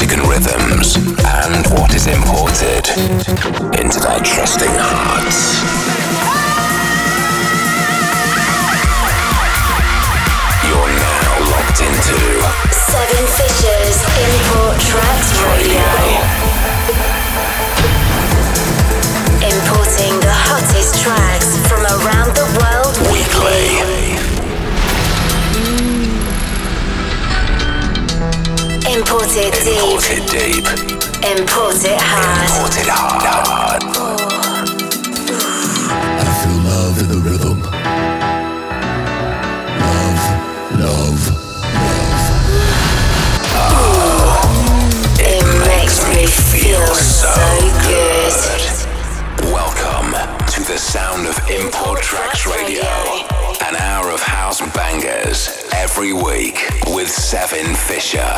music and rhythms, and what is imported into their trusting hearts. You're now locked into Seven Fishes Import Tracks Radio. Importing the hottest tracks from around the world weekly. Import it deep. Imported deep. Import it hard. Imported hard. I feel love in the rhythm. Love, love, It makes me feel so good. Welcome to the sound of Import Tracks Radio. An hour of house bangers every week with Seven Fisher.